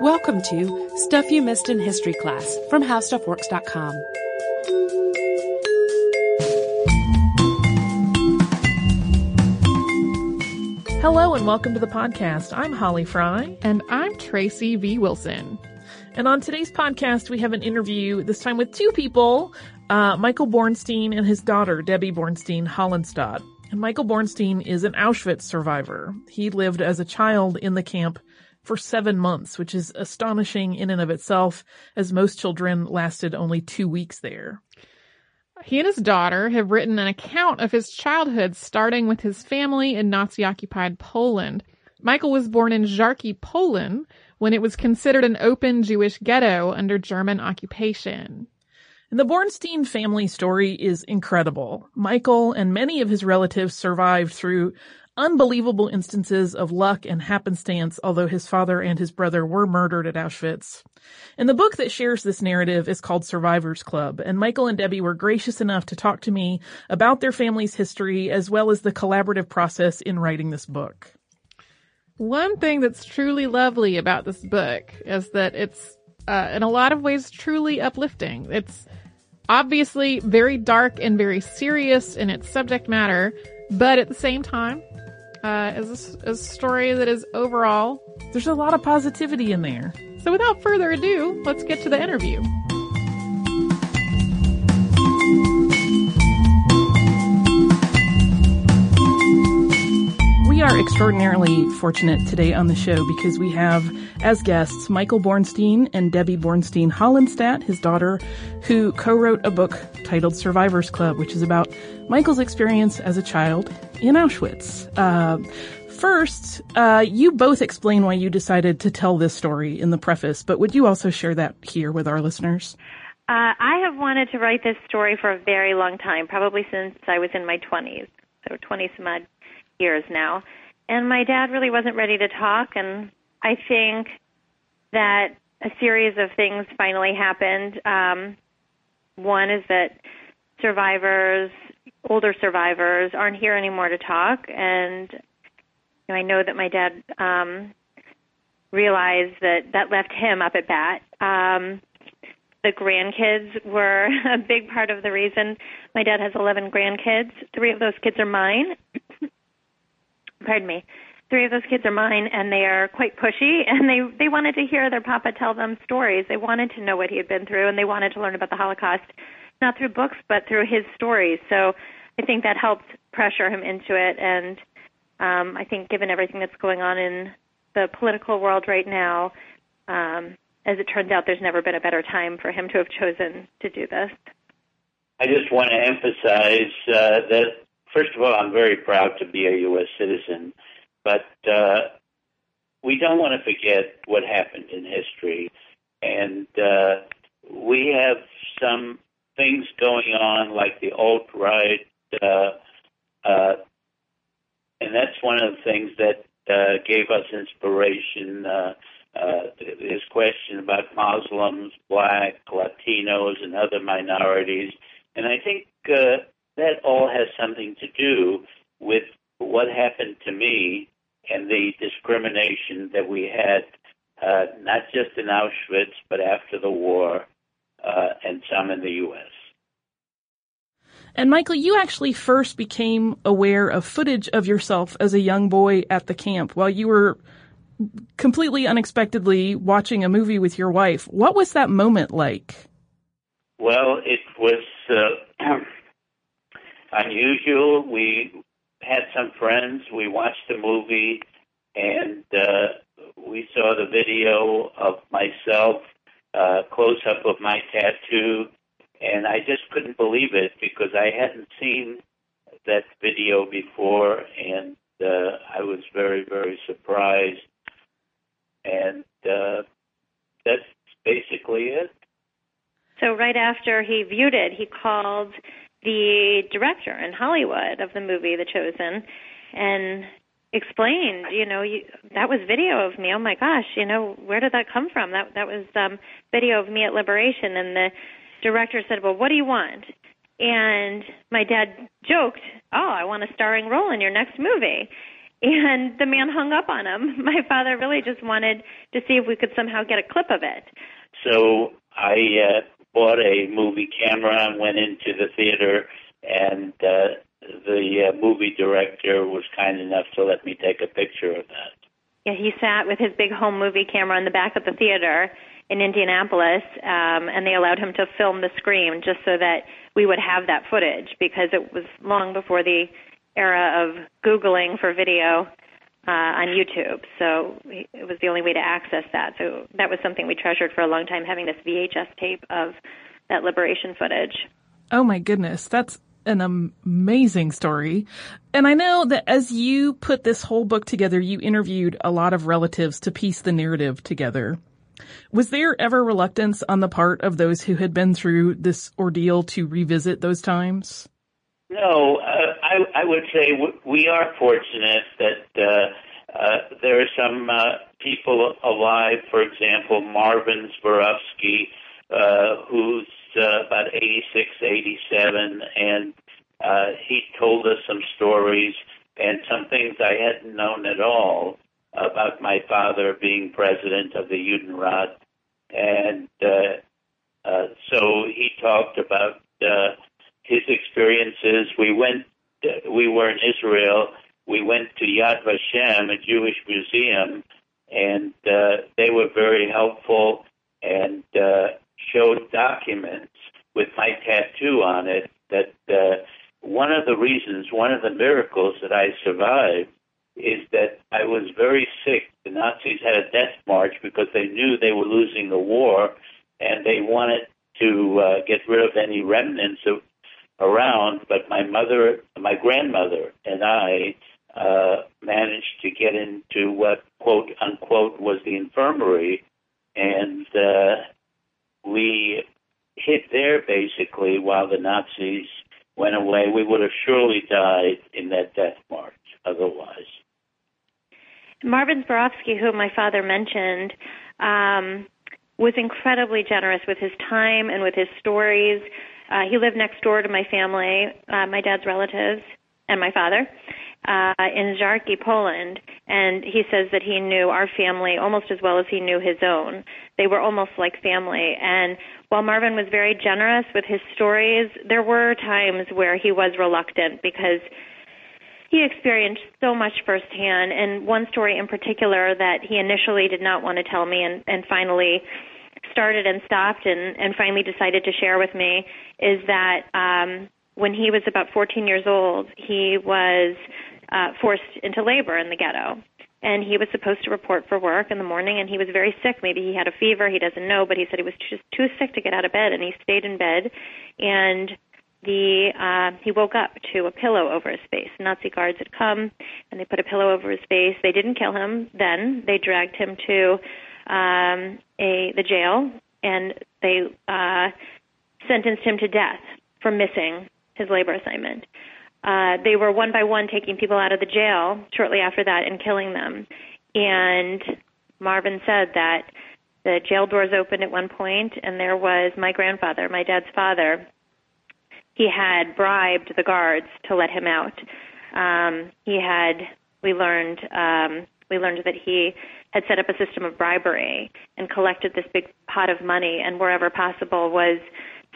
Welcome to Stuff You Missed in History Class from HowStuffWorks.com. Hello and welcome to the podcast. I'm Holly Fry. And I'm Tracy V. Wilson. And on today's podcast, we have an interview, this time with two people, uh, Michael Bornstein and his daughter, Debbie Bornstein Holinstat. And Michael Bornstein is an Auschwitz survivor. He lived as a child in the camp for seven months, which is astonishing in and of itself, as most children lasted only two weeks there. He and his daughter have written an account of his childhood starting with his family in Nazi occupied Poland. Michael was born in Żarki, Poland, when it was considered an open Jewish ghetto under German occupation. And the Bornstein family story is incredible. Michael and many of his relatives survived through unbelievable instances of luck and happenstance, although his father and his brother were murdered at Auschwitz. And the book that shares this narrative is called Survivors Club, and Michael and Debbie were gracious enough to talk to me about their family's history as well as the collaborative process in writing this book. One thing that's truly lovely about this book is that it's, uh, in a lot of ways, truly uplifting. It's obviously very dark and very serious in its subject matter, but at the same time, uh, is a, a story that is overall. There's a lot of positivity in there. So without further ado, let's get to the interview. We are extraordinarily fortunate today on the show because we have as guests Michael Bornstein and Debbie Bornstein Holinstat, his daughter, who co-wrote a book titled Survivors Club, which is about Michael's experience as a child in Auschwitz. Uh, first, uh, you both explain why you decided to tell this story in the preface, but would you also share that here with our listeners? Uh, I have wanted to write this story for a very long time, probably since I was in my 20s, so 20 some odd years now. And my dad really wasn't ready to talk, and I think that a series of things finally happened. Um, one is that survivors, older survivors, aren't here anymore to talk, and you know, I know that my dad um, realized that that left him up at bat. Um, the grandkids were a big part of the reason. My dad has 11 grandkids. Three of those kids are mine. Pardon me. Three of those kids are mine, and they are quite pushy, and they they wanted to hear their papa tell them stories. They wanted to know what he had been through, and they wanted to learn about the Holocaust, not through books, but through his stories. So I think that helped pressure him into it, and um, I think given everything that's going on in the political world right now, um, as it turns out, there's never been a better time for him to have chosen to do this. I just want to emphasize uh, that, first of all, I'm very proud to be a U.S. citizen, but uh, we don't want to forget what happened in history. And uh, we have some things going on, like the alt right, uh, uh, and that's one of the things that uh, gave us inspiration. Uh, uh, his question about Muslims, black, Latinos, and other minorities, And I think uh, that all has something to do with what happened to me and the discrimination that we had, uh, not just in Auschwitz, but after the war, uh, and some in the U.S. And Michael, you actually first became aware of footage of yourself as a young boy at the camp while you were completely unexpectedly watching a movie with your wife. What was that moment like? Well, it was uh, unusual. We had some friends. We watched the movie, and uh, we saw the video of myself, uh, close up of my tattoo, and I just couldn't believe it because I hadn't seen that video before, and uh, I was very, very surprised. And uh, that's basically it. So right after he viewed it, he called the director in Hollywood of the movie The Chosen and explained, you know, you, that was video of me. Oh my gosh, you know, where did that come from? That that was um video of me at Liberation and the director said, "Well, what do you want?" And my dad joked, "Oh, I want a starring role in your next movie." And the man hung up on him. My father really just wanted to see if we could somehow get a clip of it. So I uh, bought a movie camera and went into the theater, and uh, the uh, movie director was kind enough to let me take a picture of that. Yeah, he sat with his big home movie camera in the back of the theater in Indianapolis, um, and they allowed him to film the screen just so that we would have that footage because it was long before the era of Googling for video uh, on YouTube. So it was the only way to access that. So that was something we treasured for a long time, having this VHS tape of that liberation footage. Oh my goodness, that's an amazing story. And I know that as you put this whole book together, you interviewed a lot of relatives to piece the narrative together. Was there ever reluctance on the part of those who had been through this ordeal to revisit those times? No, uh, I, I would say we are fortunate that uh, uh, there are some uh, people alive. For example, Marvin Zborowski, uh, who's uh, about 86, 87, and uh, he told us some stories and some things I hadn't known at all about my father being president of the Judenrat. And uh, uh, so he talked about uh, his experiences. We went, we were in Israel. We went to Yad Vashem, a Jewish museum, and uh, they were very helpful and uh, showed documents with my tattoo on it. That uh, one of the reasons, one of the miracles that I survived is that I was very sick. The Nazis had a death march because they knew they were losing the war, and they wanted to uh, get rid of any remnants of around, but my mother, my grandmother, and I uh, managed to get into what quote unquote was the infirmary, and uh, we hid there basically while the Nazis went away. We would have surely died in that death march otherwise. Marvin Zborowski, who my father mentioned, um, was incredibly generous with his time and with his stories. Uh, he lived next door to my family, uh, my dad's relatives, and my father uh, in Żarki, Poland. And he says that he knew our family almost as well as he knew his own. They were almost like family. And while Marvin was very generous with his stories, there were times where he was reluctant because he experienced so much firsthand. And one story in particular that he initially did not want to tell me and, and finally started and stopped and, and finally decided to share with me is that um, when he was about 14 years old, he was uh, forced into labor in the ghetto. And he was supposed to report for work in the morning, and he was very sick. Maybe he had a fever, he doesn't know, but he said he was just too sick to get out of bed, and he stayed in bed. And the uh, he woke up to a pillow over his face. Nazi guards had come, and they put a pillow over his face. They didn't kill him. Then they dragged him to um, a the jail, and they uh, sentenced him to death for missing his labor assignment. Uh, they were one by one taking people out of the jail shortly after that and killing them. And Marvin said that the jail doors opened at one point, and there was my grandfather, my dad's father. he had bribed the guards to let him out. Um, he had we learned um, we learned that he had set up a system of bribery and collected this big pot of money, and wherever possible was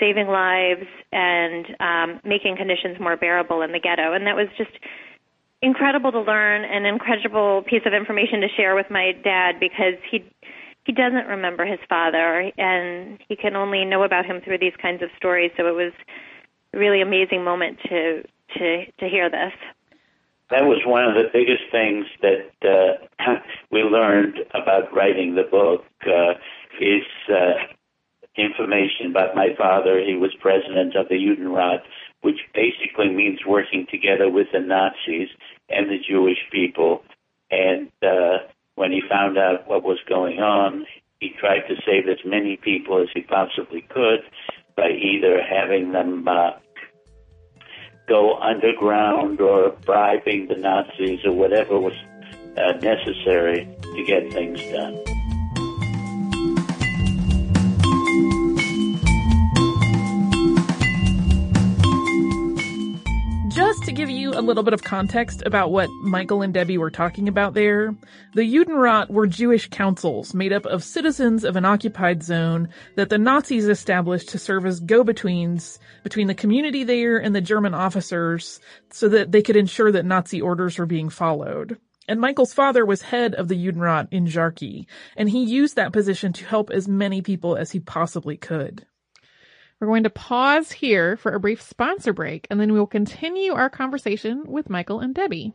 saving lives and um, making conditions more bearable in the ghetto. And that was just incredible to learn, an incredible piece of information to share with my dad because he he doesn't remember his father, and he can only know about him through these kinds of stories. So it was a really amazing moment to to to hear this that was one of the biggest things that uh, we learned about writing the book uh, is uh, information about my father. He was president of the Judenrat, which basically means working together with the Nazis and the Jewish people. And uh, when he found out what was going on, he tried to save as many people as he possibly could by either having them uh, go underground or bribing the Nazis or whatever was uh, necessary to get things done. Give you a little bit of context about what Michael and Debbie were talking about there, the Judenrat were Jewish councils made up of citizens of an occupied zone that the Nazis established to serve as go-betweens between the community there and the German officers so that they could ensure that Nazi orders were being followed. And Michael's father was head of the Judenrat in Żarki, and he used that position to help as many people as he possibly could. We're going to pause here for a brief sponsor break, and then we will continue our conversation with Michael and Debbie.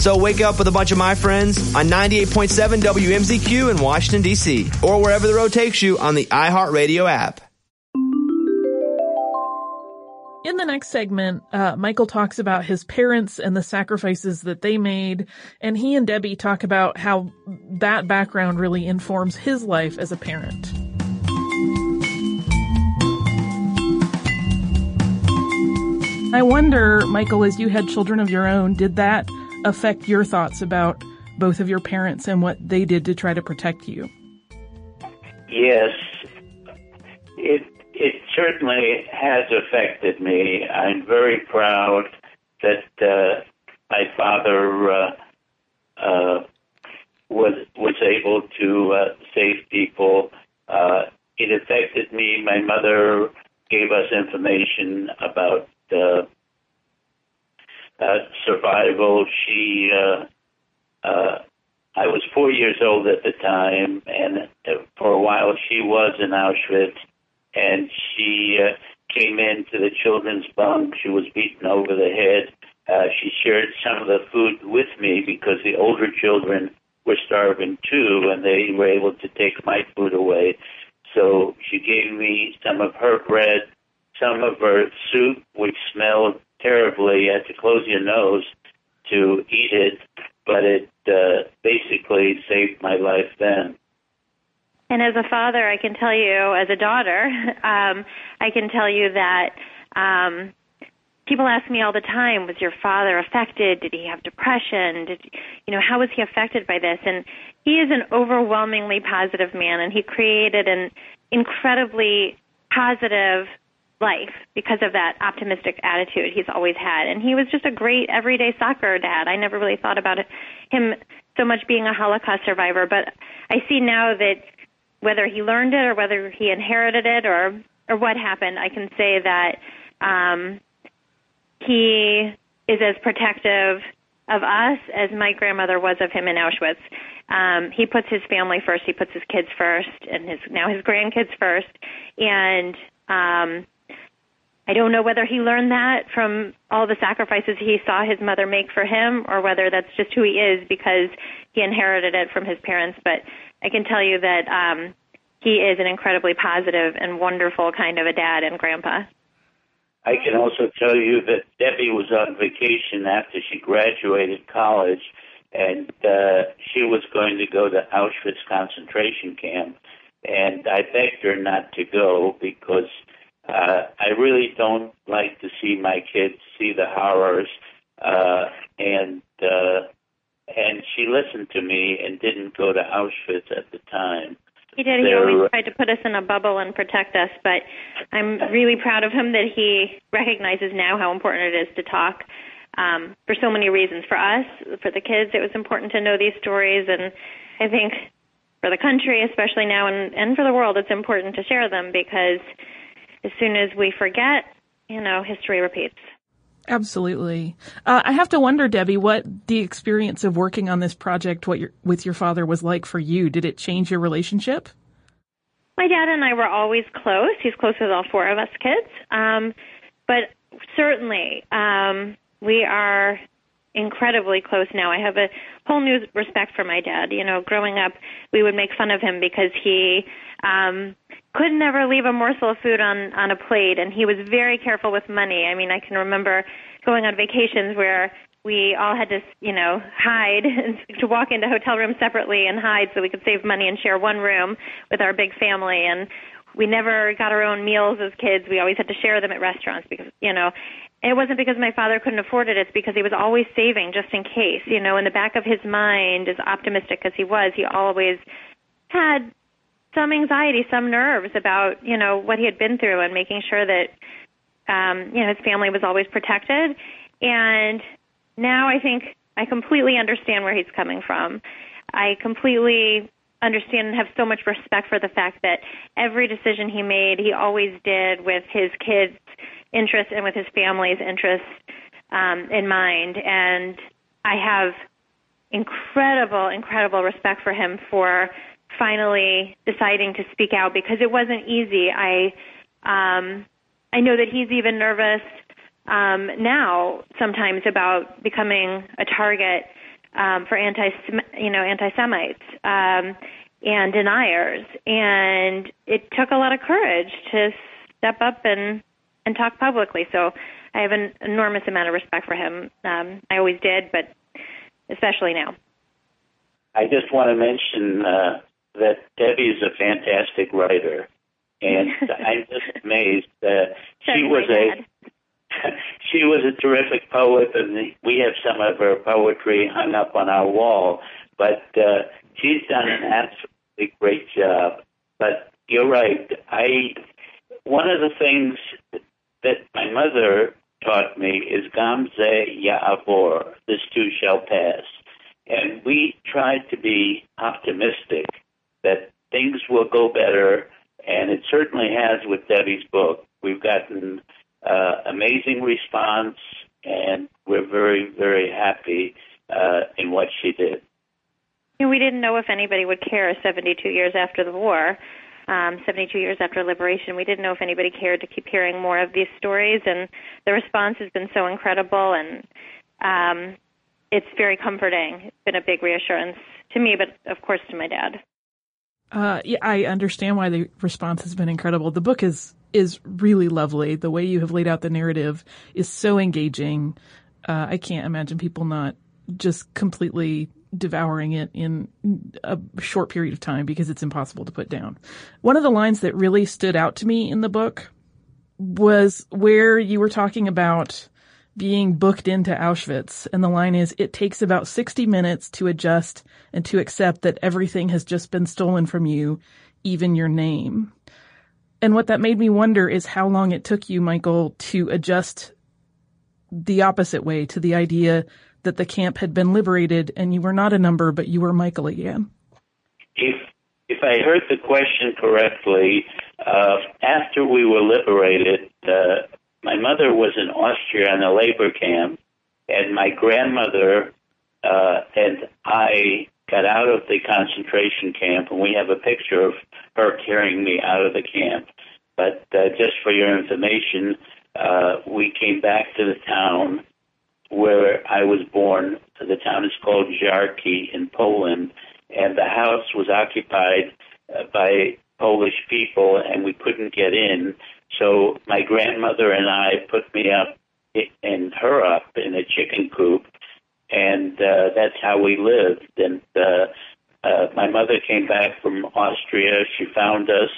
So wake up with a bunch of my friends on 98.7 WMZQ in Washington, D.C., or wherever the road takes you on the iHeartRadio app. In the next segment, uh, Michael talks about his parents and the sacrifices that they made, and he and Debbie talk about how that background really informs his life as a parent. I wonder, Michael, as you had children of your own, did that affect your thoughts about both of your parents and what they did to try to protect you? Yes, it it certainly has affected me. I'm very proud that uh, my father uh, uh, was was able to uh, save people. Uh, it affected me. My mother gave us information about uh, survival. She, uh, uh, I was four years old at the time, and uh, for a while she was in Auschwitz, and she uh, came into the children's bunk. She was beaten over the head. Uh, she shared some of the food with me because the older children were starving too, and they were able to take my food away. So she gave me some of her bread some of her soup, which smelled terribly. Had to close your nose to eat it, but it uh, basically saved my life then. And as a father, I can tell you, as a daughter, um, I can tell you that um, people ask me all the time, was your father affected? Did he have depression? Did you know how was he affected by this? And he is an overwhelmingly positive man, and he created an incredibly positive life because of that optimistic attitude he's always had. And he was just a great everyday soccer dad. I never really thought about it, him so much being a Holocaust survivor, but I see now that whether he learned it or whether he inherited it or or what happened, I can say that um, he is as protective of us as my grandmother was of him in Auschwitz. Um, he puts his family first. He puts his kids first, and his now his grandkids first. And um, I don't know whether he learned that from all the sacrifices he saw his mother make for him, or whether that's just who he is because he inherited it from his parents. But I can tell you that um, he is an incredibly positive and wonderful kind of a dad and grandpa. I can also tell you that Debbie was on vacation after she graduated college, and uh, she was going to go to Auschwitz concentration camp. And I begged her not to go because uh, I really don't like to see my kids see the horrors. Uh, and uh, and she listened to me and didn't go to Auschwitz at the time. He did. He always tried to put us in a bubble and protect us, but I'm really proud of him that he recognizes now how important it is to talk um, for so many reasons. For us, for the kids, it was important to know these stories, and I think for the country, especially now, and, and for the world, it's important to share them because as soon as we forget, you know, history repeats. Absolutely. Uh, I have to wonder, Debbie, what the experience of working on this project what your, with your father was like for you. Did it change your relationship? My dad and I were always close. He's close with all four of us kids. Um, but certainly, um, we are incredibly close now. I have a whole new respect for my dad. You know, growing up, we would make fun of him because he um could never leave a morsel of food on on a plate and he was very careful with money. I mean, I can remember going on vacations where we all had to, you know, hide to walk into hotel rooms separately and hide so we could save money and share one room with our big family and we never got our own meals as kids. We always had to share them at restaurants because, you know, it wasn't because my father couldn't afford it. It's because he was always saving just in case. You know, in the back of his mind, as optimistic as he was, he always had some anxiety, some nerves about you know what he had been through and making sure that um, you know his family was always protected. And now I think I completely understand where he's coming from. I completely understand and have so much respect for the fact that every decision he made, he always did with his kids' interests and with his family's interests um, in mind. And I have incredible, incredible respect for him for finally deciding to speak out because it wasn't easy. I um, I know that he's even nervous um, now sometimes about becoming a target um, for anti you know anti Semites um, and deniers, and it took a lot of courage to step up and and talk publicly. So I have an enormous amount of respect for him. Um, I always did, but especially now. I just want to mention uh, that Debbie is a fantastic writer, and I'm just amazed that she was a she was a terrific poet, and we have some of her poetry hung up on our wall. But uh, she's done an absolutely great job. But you're right. I one of the things that my mother taught me is Gamze Ya'avor, this too shall pass. And we tried to be optimistic that things will go better, and it certainly has with Debbie's book. We've gotten uh, amazing response, and we're very, very happy uh, in what she did. we didn't know if anybody would care 72 years after the war. Um, 72 years after liberation, we didn't know if anybody cared to keep hearing more of these stories, and the response has been so incredible, and um, it's very comforting. It's been a big reassurance to me, but of course to my dad. Uh, yeah, I understand why the response has been incredible. The book is is really lovely. The way you have laid out the narrative is so engaging. Uh, I can't imagine people not just completely devouring it in a short period of time because it's impossible to put down. One of the lines that really stood out to me in the book was where you were talking about being booked into Auschwitz. And the line is, it takes about 60 minutes to adjust and to accept that everything has just been stolen from you, even your name. And what that made me wonder is how long it took you, Michael, to adjust the opposite way to the idea that the camp had been liberated and you were not a number, but you were Michael again. If if I heard the question correctly, uh, after we were liberated, uh, my mother was in Austria in a labor camp, and my grandmother uh, and I got out of the concentration camp, and we have a picture of her carrying me out of the camp. But uh, just for your information, uh, we came back to the town where I was born. The town is called Żarki in Poland, and the house was occupied uh, by Polish people, and we couldn't get in. So my grandmother and I put me up and her up in a chicken coop, and uh, that's how we lived. And uh, uh, my mother came back from Austria. She found us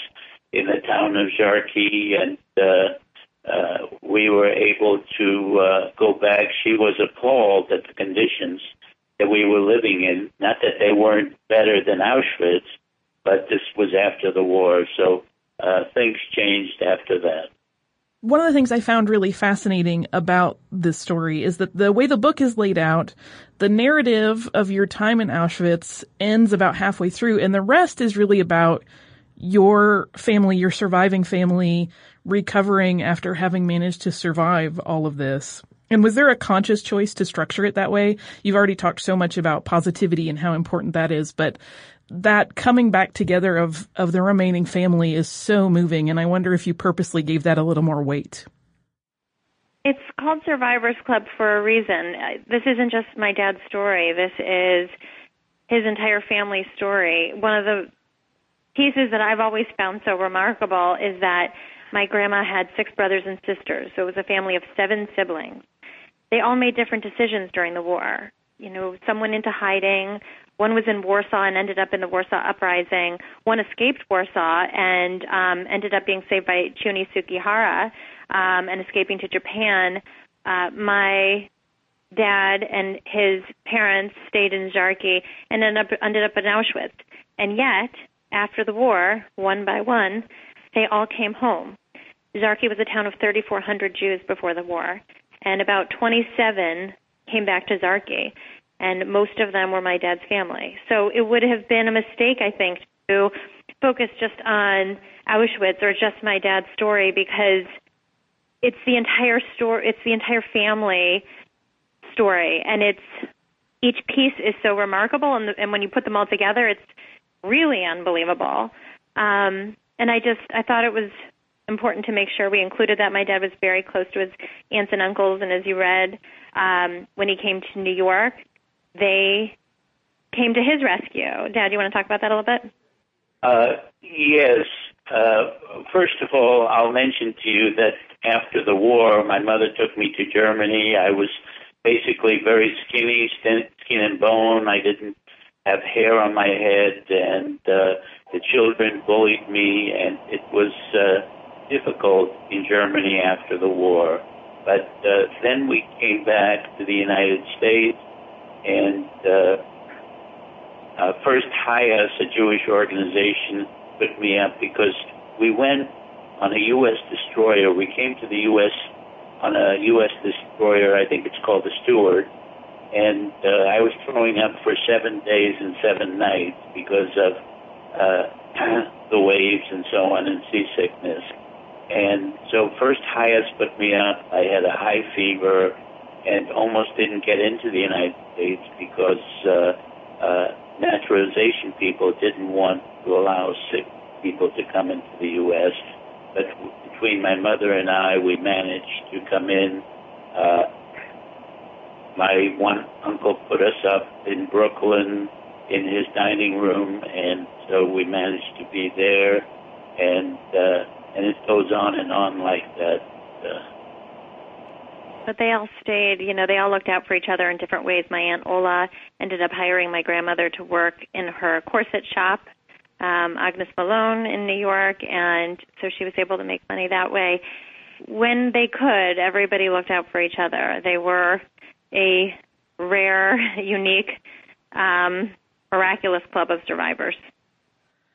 in the town of Żarki, and uh, uh, we were able to uh, go back. She was appalled at the conditions that we were living in. Not that they weren't better than Auschwitz, but this was after the war, so uh, things changed after that. One of the things I found really fascinating about this story is that the way the book is laid out, the narrative of your time in Auschwitz ends about halfway through, and the rest is really about your family, your surviving family, recovering after having managed to survive all of this. And was there a conscious choice to structure it that way? You've already talked so much about positivity and how important that is, but that coming back together of, of the remaining family is so moving. And I wonder if you purposely gave that a little more weight. It's called Survivors Club for a reason. Uh, this isn't just my dad's story. This is his entire family story. One of the pieces that I've always found so remarkable is that my grandma had six brothers and sisters, so it was a family of seven siblings. They all made different decisions during the war. You know, some went into hiding. One was in Warsaw and ended up in the Warsaw Uprising. One escaped Warsaw and um, ended up being saved by Chiune Sugihara um, and escaping to Japan. Uh, my dad and his parents stayed in Żarki and ended up ended up in Auschwitz. And yet, after the war, one by one, they all came home. Żarki was a town of 3,400 Jews before the war, and about 27 came back to Żarki, and most of them were my dad's family. So it would have been a mistake, I think, to focus just on Auschwitz or just my dad's story because it's the entire story. It's the entire family story, and it's each piece is so remarkable, and, and when you put them all together, it's really unbelievable. Um, and I just I thought it was important to make sure we included that. My dad was very close to his aunts and uncles, and as you read, um, when he came to New York, they came to his rescue. Dad, do you want to talk about that a little bit? Uh, yes. Uh, first of all, I'll mention to you that after the war, my mother took me to Germany. I was basically very skinny, skin and bone. I didn't have hair on my head, and uh, the children bullied me, and it was uh, difficult in Germany after the war. But uh, then we came back to the United States, and uh, uh, first HIAS, a Jewish organization, put me up because we went on a U.S. destroyer. We came to the U.S. on a U.S. destroyer, I think it's called the Stewart, and uh, I was throwing up for seven days and seven nights because of uh, the waves and so on and seasickness. And so first HIAS put me up. I had a high fever and almost didn't get into the United States because uh, uh, naturalization people didn't want to allow sick people to come into the U.S. But between my mother and I, we managed to come in. Uh, my one uncle put us up in Brooklyn in his dining room, and so we managed to be there, and uh, and it goes on and on like that. Uh, but they all stayed, you know, they all looked out for each other in different ways. My Aunt Ola ended up hiring my grandmother to work in her corset shop, um, Agnes Malone in New York, and so she was able to make money that way. When they could, everybody looked out for each other. They were a rare, unique, um, miraculous club of survivors.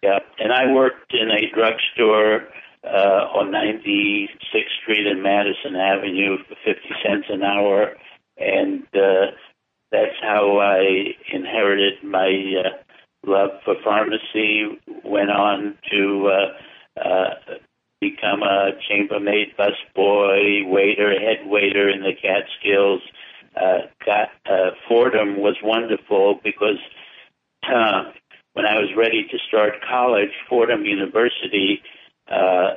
Yeah, and I worked in a drugstore uh, on 96th Street and Madison Avenue for 50 cents an hour, and uh, that's how I inherited my uh, love for pharmacy. Went on to uh, uh, become a chambermaid, busboy, waiter, head waiter in the Catskills. Uh, got uh, Fordham was wonderful because uh, when I was ready to start college, Fordham University uh,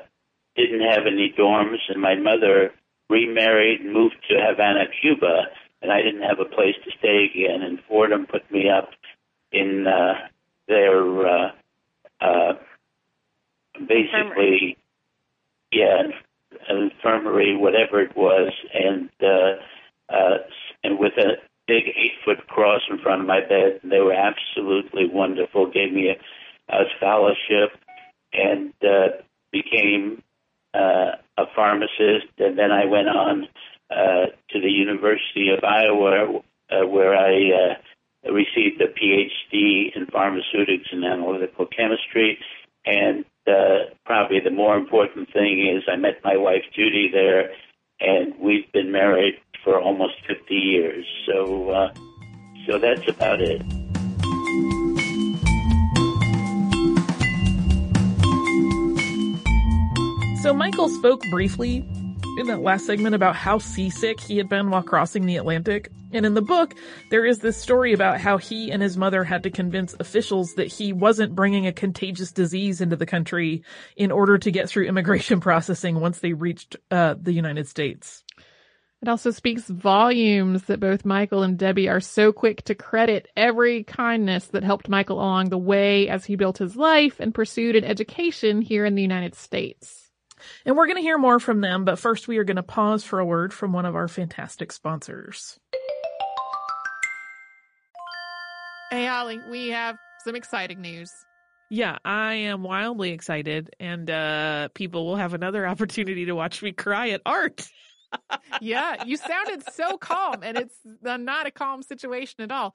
didn't have any dorms, and my mother remarried and moved to Havana, Cuba, and I didn't have a place to stay again. And Fordham put me up in uh, their uh, uh, basically, yeah, infirmary, whatever it was, and uh, uh, and with a big eight foot cross in front of my bed. And they were absolutely wonderful. Gave me a, a scholarship and uh, became uh, a pharmacist, and then I went on uh, to the University of Iowa, uh, where I uh, received a PhD in pharmaceutics and analytical chemistry. And uh, probably the more important thing is I met my wife Judy there, and we've been married for almost 50 years. So, uh, so that's about it. So Michael spoke briefly in that last segment about how seasick he had been while crossing the Atlantic. And in the book, there is this story about how he and his mother had to convince officials that he wasn't bringing a contagious disease into the country in order to get through immigration processing once they reached uh, the United States. It also speaks volumes that both Michael and Debbie are so quick to credit every kindness that helped Michael along the way as he built his life and pursued an education here in the United States. And we're going to hear more from them, but first we are going to pause for a word from one of our fantastic sponsors. Hey, Holly, we have some exciting news. Yeah, I am wildly excited, and uh, people will have another opportunity to watch me cry at art. yeah, you sounded so calm, and it's not a calm situation at all.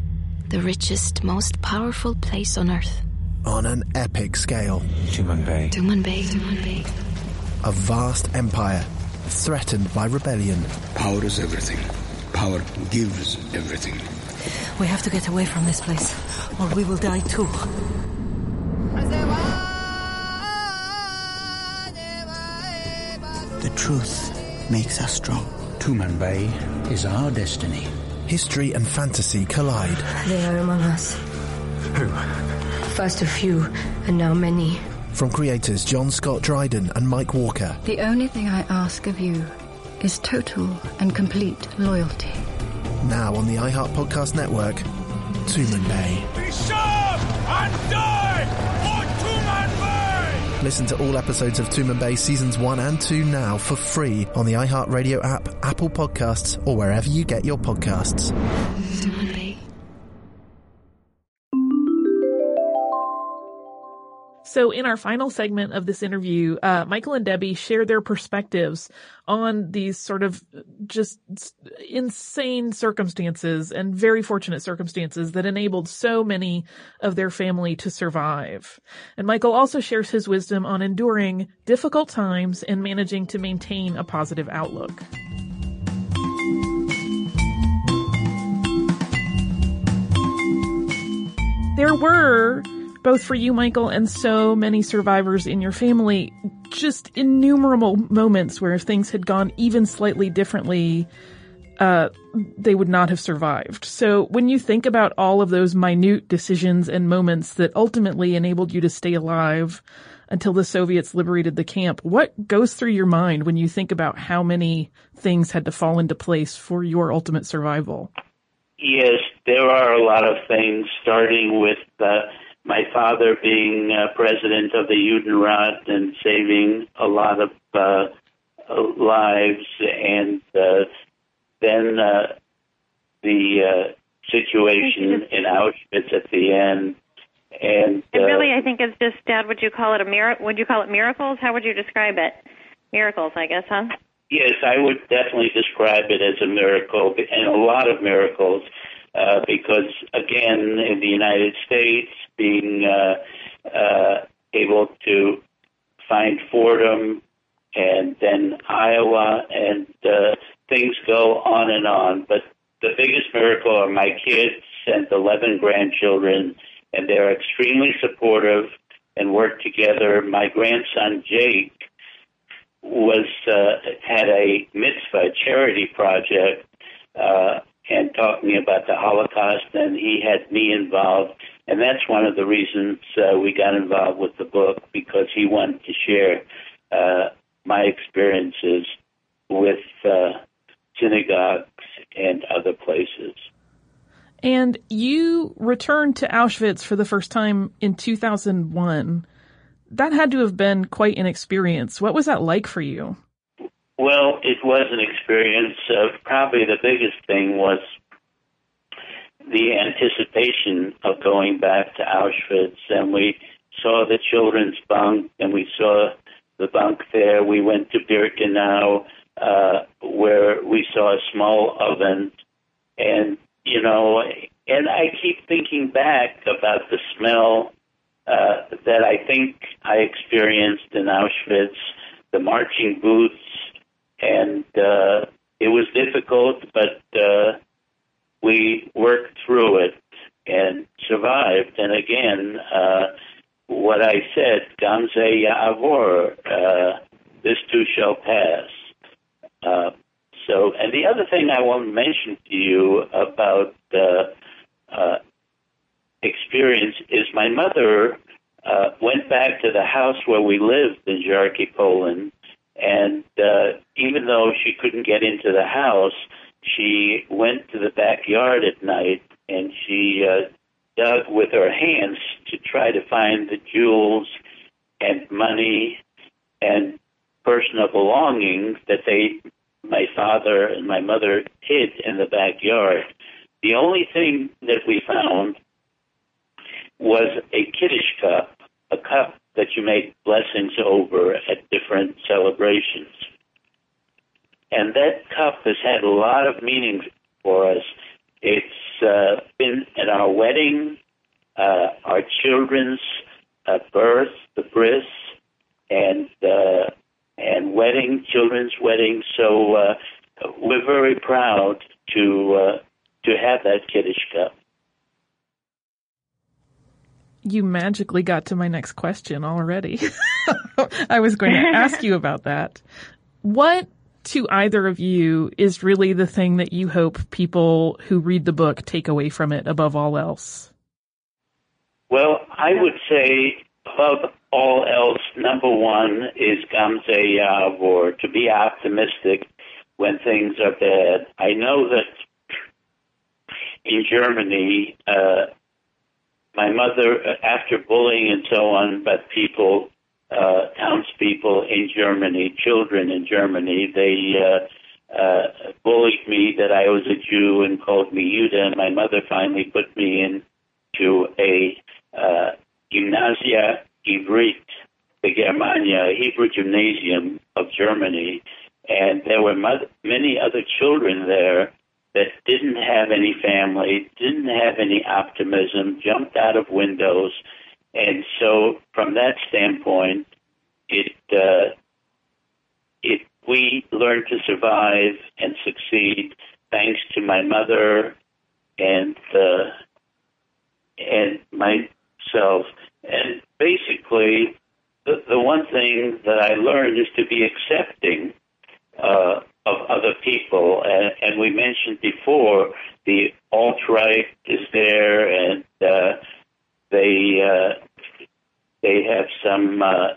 the richest, most powerful place on Earth. On an epic scale. Tumanbay. Tumanbay. Tumanbay. A vast empire threatened by rebellion. Power is everything. Power gives everything. We have to get away from this place, or we will die too. The truth makes us strong. Tumanbay is our destiny history and fantasy collide. They are among us. Who? First a few, and now many. From creators John Scott Dryden and Mike Walker. The only thing I ask of you is total and complete loyalty. Now on the iHeart Podcast Network, Tumanbay. Be sharp and die for Tumanbay! Listen to all episodes of Tumanbay seasons 1 and 2 now for free on the iHeartRadio app, Apple Podcasts, or wherever you get your podcasts. So in our final segment of this interview, uh, Michael and Debbie share their perspectives on these sort of just insane circumstances and very fortunate circumstances that enabled so many of their family to survive. And Michael also shares his wisdom on enduring difficult times and managing to maintain a positive outlook. There were both for you, Michael, and so many survivors in your family, just innumerable moments where if things had gone even slightly differently, uh, they would not have survived. So when you think about all of those minute decisions and moments that ultimately enabled you to stay alive until the Soviets liberated the camp, what goes through your mind when you think about how many things had to fall into place for your ultimate survival? Yes, there are a lot of things, starting with uh, my father being uh, president of the Judenrat and saving a lot of uh, lives, and uh, then uh, the uh, situation in Auschwitz at the end. And, and really, I think it's just, Dad. Would you call it a miracle? Would you call it miracles? How would you describe it? Miracles, I guess, huh? Yes, I would definitely describe it as a miracle, and a lot of miracles, uh, because again, in the United States, being uh, uh, able to find Fordham and then Iowa, and uh, things go on and on. But the biggest miracle are my kids and 11 grandchildren, and they're extremely supportive and work together. My grandson Jake was uh, had a mitzvah charity project uh, and talking about the Holocaust, and he had me involved, and that's one of the reasons uh, we got involved with the book because he wanted to share uh, my experiences with uh, synagogues and other places. And you returned to Auschwitz for the first time in 2001 that had to have been quite an experience. What was that like for you? Well, it was an experience. Uh, probably the biggest thing was the anticipation of going back to Auschwitz, and we saw the children's bunk, and we saw the bunk there. We went to Birkenau, uh, where we saw a small oven, and you know, and I keep thinking back about the smell uh, that I think I experienced in Auschwitz, the marching boots, and uh, it was difficult, but uh, we worked through it and survived. And again, uh, what I said, Gamze Ya'avor, uh, this too shall pass. Uh, so, and the other thing I want to mention to you about uh, uh, experience is my mother uh, went back to the house where we lived in Żarki, Poland, and uh, even though she couldn't get into the house, she went to the backyard at night and she uh, dug with her hands to try to find the jewels and money and personal belongings that they, my father and my mother, hid in the backyard. The only thing that we found was a kiddush cup, a cup that you make blessings over at different celebrations. And that cup has had a lot of meaning for us. It's uh, been at our wedding, uh, our children's uh, birth, the bris, and uh, and wedding, children's wedding. So uh, we're very proud to uh, to have that kiddush cup you magically got to my next question already. I was going to ask you about that. What to either of you is really the thing that you hope people who read the book take away from it above all else? Well, I would say above all else, number one is Gamze Ya'avor, to be optimistic when things are bad. I know that in Germany, uh, my mother, after bullying and so on, but people, uh, townspeople in Germany, children in Germany, they uh, uh, bullied me that I was a Jew and called me Judah. And my mother finally put me into a uh, gymnasia, Ivrit, the Germania Hebrew Gymnasium of Germany, and there were many other children there that didn't have any family, didn't have any optimism, jumped out of windows, and so from that standpoint, it uh, it we learned to survive and succeed thanks to my mother and uh, and myself. And basically, the, the one thing that I learned is to be accepting uh, of other people. And, and we mentioned before the alt right is there, and uh, they uh, they have some uh,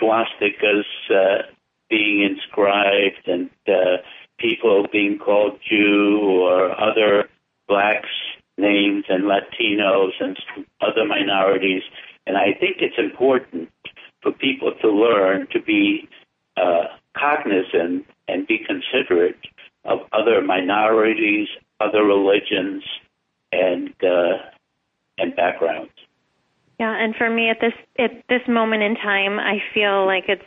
swastikas uh, being inscribed, and uh, people being called Jew or other blacks names and Latinos and other minorities. And I think it's important for people to learn to be uh, cognizant and be considerate of other minorities, other religions, and uh, and backgrounds. Yeah, and for me at this at this moment in time, I feel like it's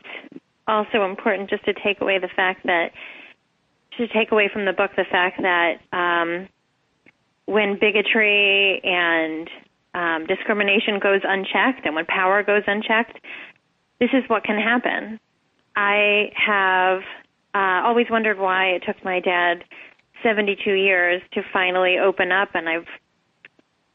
also important just to take away the fact that to take away from the book the fact that um, when bigotry and um, discrimination goes unchecked and when power goes unchecked, this is what can happen. I have uh, always wondered why it took my dad 72 years to finally open up, and I've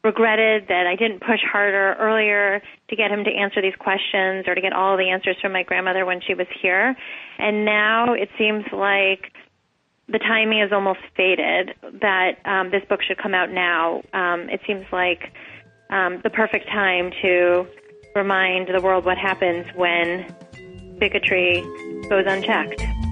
regretted that I didn't push harder earlier to get him to answer these questions or to get all the answers from my grandmother when she was here. And now it seems like the timing is almost faded that um, this book should come out now. Um, it seems like um, the perfect time to remind the world what happens when bigotry goes unchecked.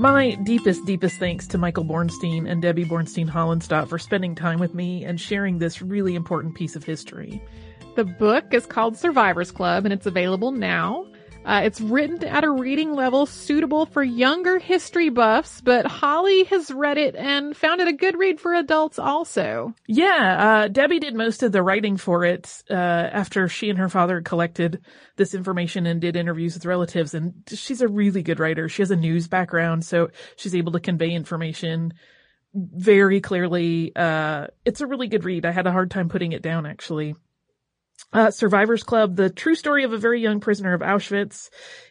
My deepest, deepest thanks to Michael Bornstein and Debbie Bornstein Holinstat for spending time with me and sharing this really important piece of history. The book is called Survivors Club and it's available now. Uh, it's written at a reading level suitable for younger history buffs, but Holly has read it and found it a good read for adults also. Yeah, uh, Debbie did most of the writing for it uh, after she and her father collected this information and did interviews with relatives. And she's a really good writer. She has a news background, so she's able to convey information very clearly. Uh, it's a really good read. I had a hard time putting it down actually. Uh, Survivors Club, the true story of a very young prisoner of Auschwitz,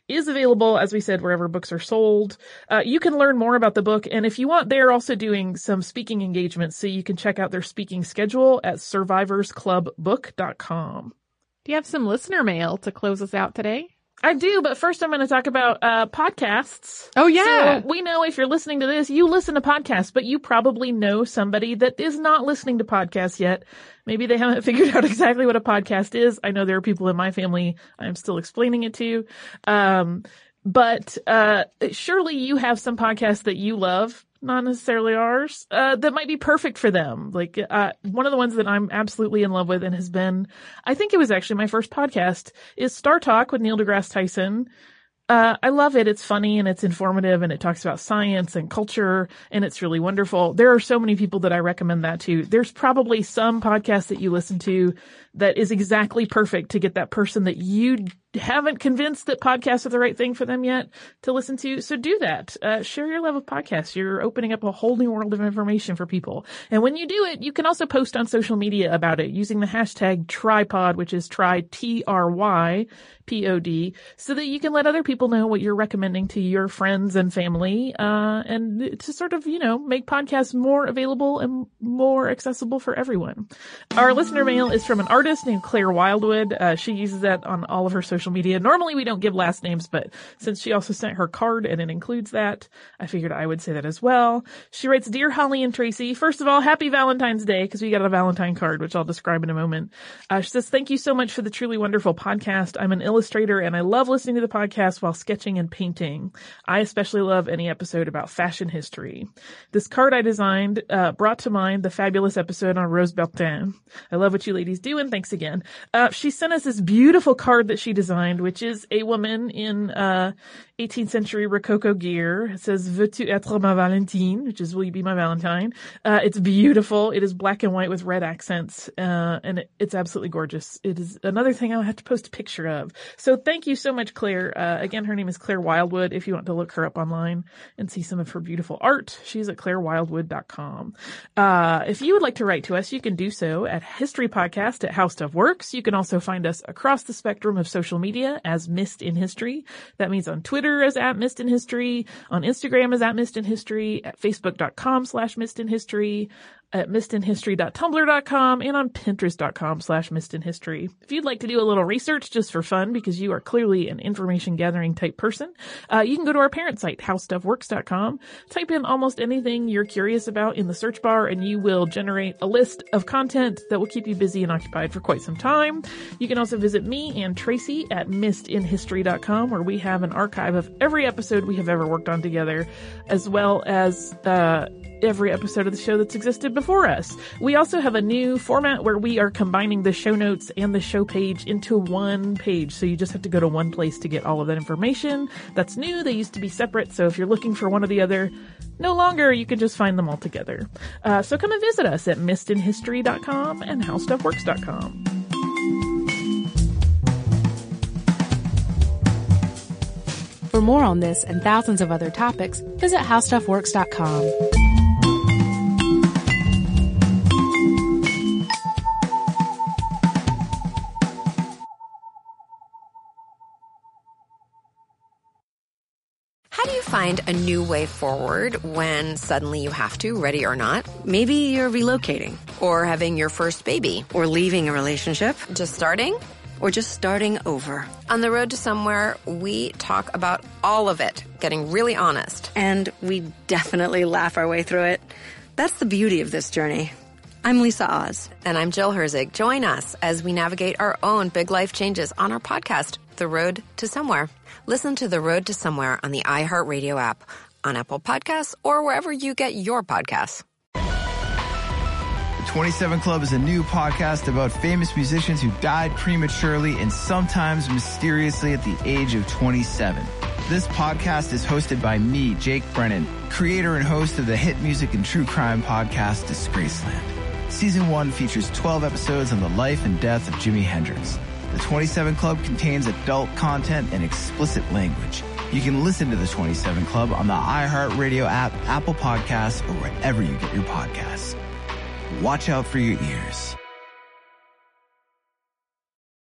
is available, as we said, wherever books are sold. Uh, you can learn more about the book, and if you want, they're also doing some speaking engagements, so you can check out their speaking schedule at survivorsclubbook.com. Do you have some listener mail to close us out today? I do, but first I'm going to talk about uh, podcasts. Oh yeah, so we know if you're listening to this, you listen to podcasts, but you probably know somebody that is not listening to podcasts yet. Maybe they haven't figured out exactly what a podcast is. I know there are people in my family I'm still explaining it to. Um, but uh, surely you have some podcasts that you love not necessarily ours, uh, that might be perfect for them. Like, uh, one of the ones that I'm absolutely in love with and has been, I think it was actually my first podcast is Star Talk with Neil deGrasse Tyson. Uh, I love it. It's funny and it's informative and it talks about science and culture and it's really wonderful. There are so many people that I recommend that to. There's probably some podcast that you listen to that is exactly perfect to get that person that you haven't convinced that podcasts are the right thing for them yet to listen to. So do that. Uh, share your love of podcasts. You're opening up a whole new world of information for people. And when you do it, you can also post on social media about it using the hashtag trypod, which is try T-R-Y P-O-D, so that you can let other people know what you're recommending to your friends and family, uh, and to sort of, you know, make podcasts more available and more accessible for everyone. Our listener mail is from an artist named Claire Wildwood. Uh, she uses that on all of her social media. Normally we don't give last names, but since she also sent her card and it includes that, I figured I would say that as well. She writes, Dear Holly and Tracy, first of all, happy Valentine's Day, because we got a Valentine card, which I'll describe in a moment. Uh, she says, thank you so much for the truly wonderful podcast. I'm an illustrator and I love listening to the podcast while sketching and painting. I especially love any episode about fashion history. This card I designed, uh, brought to mind the fabulous episode on Rose Bertin. I love what you ladies do and thanks again. Uh, she sent us this beautiful card that she designed, which is a woman in, uh, 18th century Rococo gear. It says Veux-tu être ma Valentine, which is Will you be my Valentine? Uh, it's beautiful. It is black and white with red accents, uh, and it, it's absolutely gorgeous. It is another thing I'll have to post a picture of. So thank you so much, Claire. Uh, again, her name is Claire Wildwood. If you want to look her up online and see some of her beautiful art, she's at clairewildwood.com. Uh, if you would like to write to us, you can do so at History Podcast at How Stuff Works. You can also find us across the spectrum of social media as Missed in History. That means on Twitter as at Missed in History, on Instagram as at Missed in History, at Facebook.com slash Missed in History, at missedinhistory.tumblr.com and on pinterest.com slash missedinhistory. If you'd like to do a little research just for fun because you are clearly an information gathering type person, uh, you can go to our parent site, howstuffworks.com, type in almost anything you're curious about in the search bar and you will generate a list of content that will keep you busy and occupied for quite some time. You can also visit me and Tracy at missedinhistory.com, where we have an archive of every episode we have ever worked on together, as well as, uh, every episode of the show that's existed before us. We also have a new format where we are combining the show notes and the show page into one page. So you just have to go to one place to get all of that information. That's new. They used to be separate. So if you're looking for one or the other, no longer. You can just find them all together. Uh, so come and visit us at missedinhistory.com and howstuffworks.com. For more on this and thousands of other topics, visit howstuffworks.com. find a new way forward when suddenly you have to, ready or not? Maybe you're relocating, or having your first baby, or leaving a relationship, just starting, or just starting over. On the road to somewhere, we talk about all of it, getting really honest. And we definitely laugh our way through it. That's the beauty of this journey. I'm Lisa Oz. And I'm Jill Herzig. Join us as we navigate our own big life changes on our podcast, The Road to Somewhere. Listen to The Road to Somewhere on the iHeartRadio app, on Apple Podcasts, or wherever you get your podcasts. The 27 Club is a new podcast about famous musicians who died prematurely and sometimes mysteriously at the age of 27. This podcast is hosted by me, Jake Brennan, creator and host of the hit music and true crime podcast, Disgraceland. Season 1 features 12 episodes on the life and death of Jimi Hendrix. The 27 Club contains adult content and explicit language. You can listen to the 27 Club on the iHeartRadio app, Apple Podcasts, or wherever you get your podcasts. Watch out for your ears.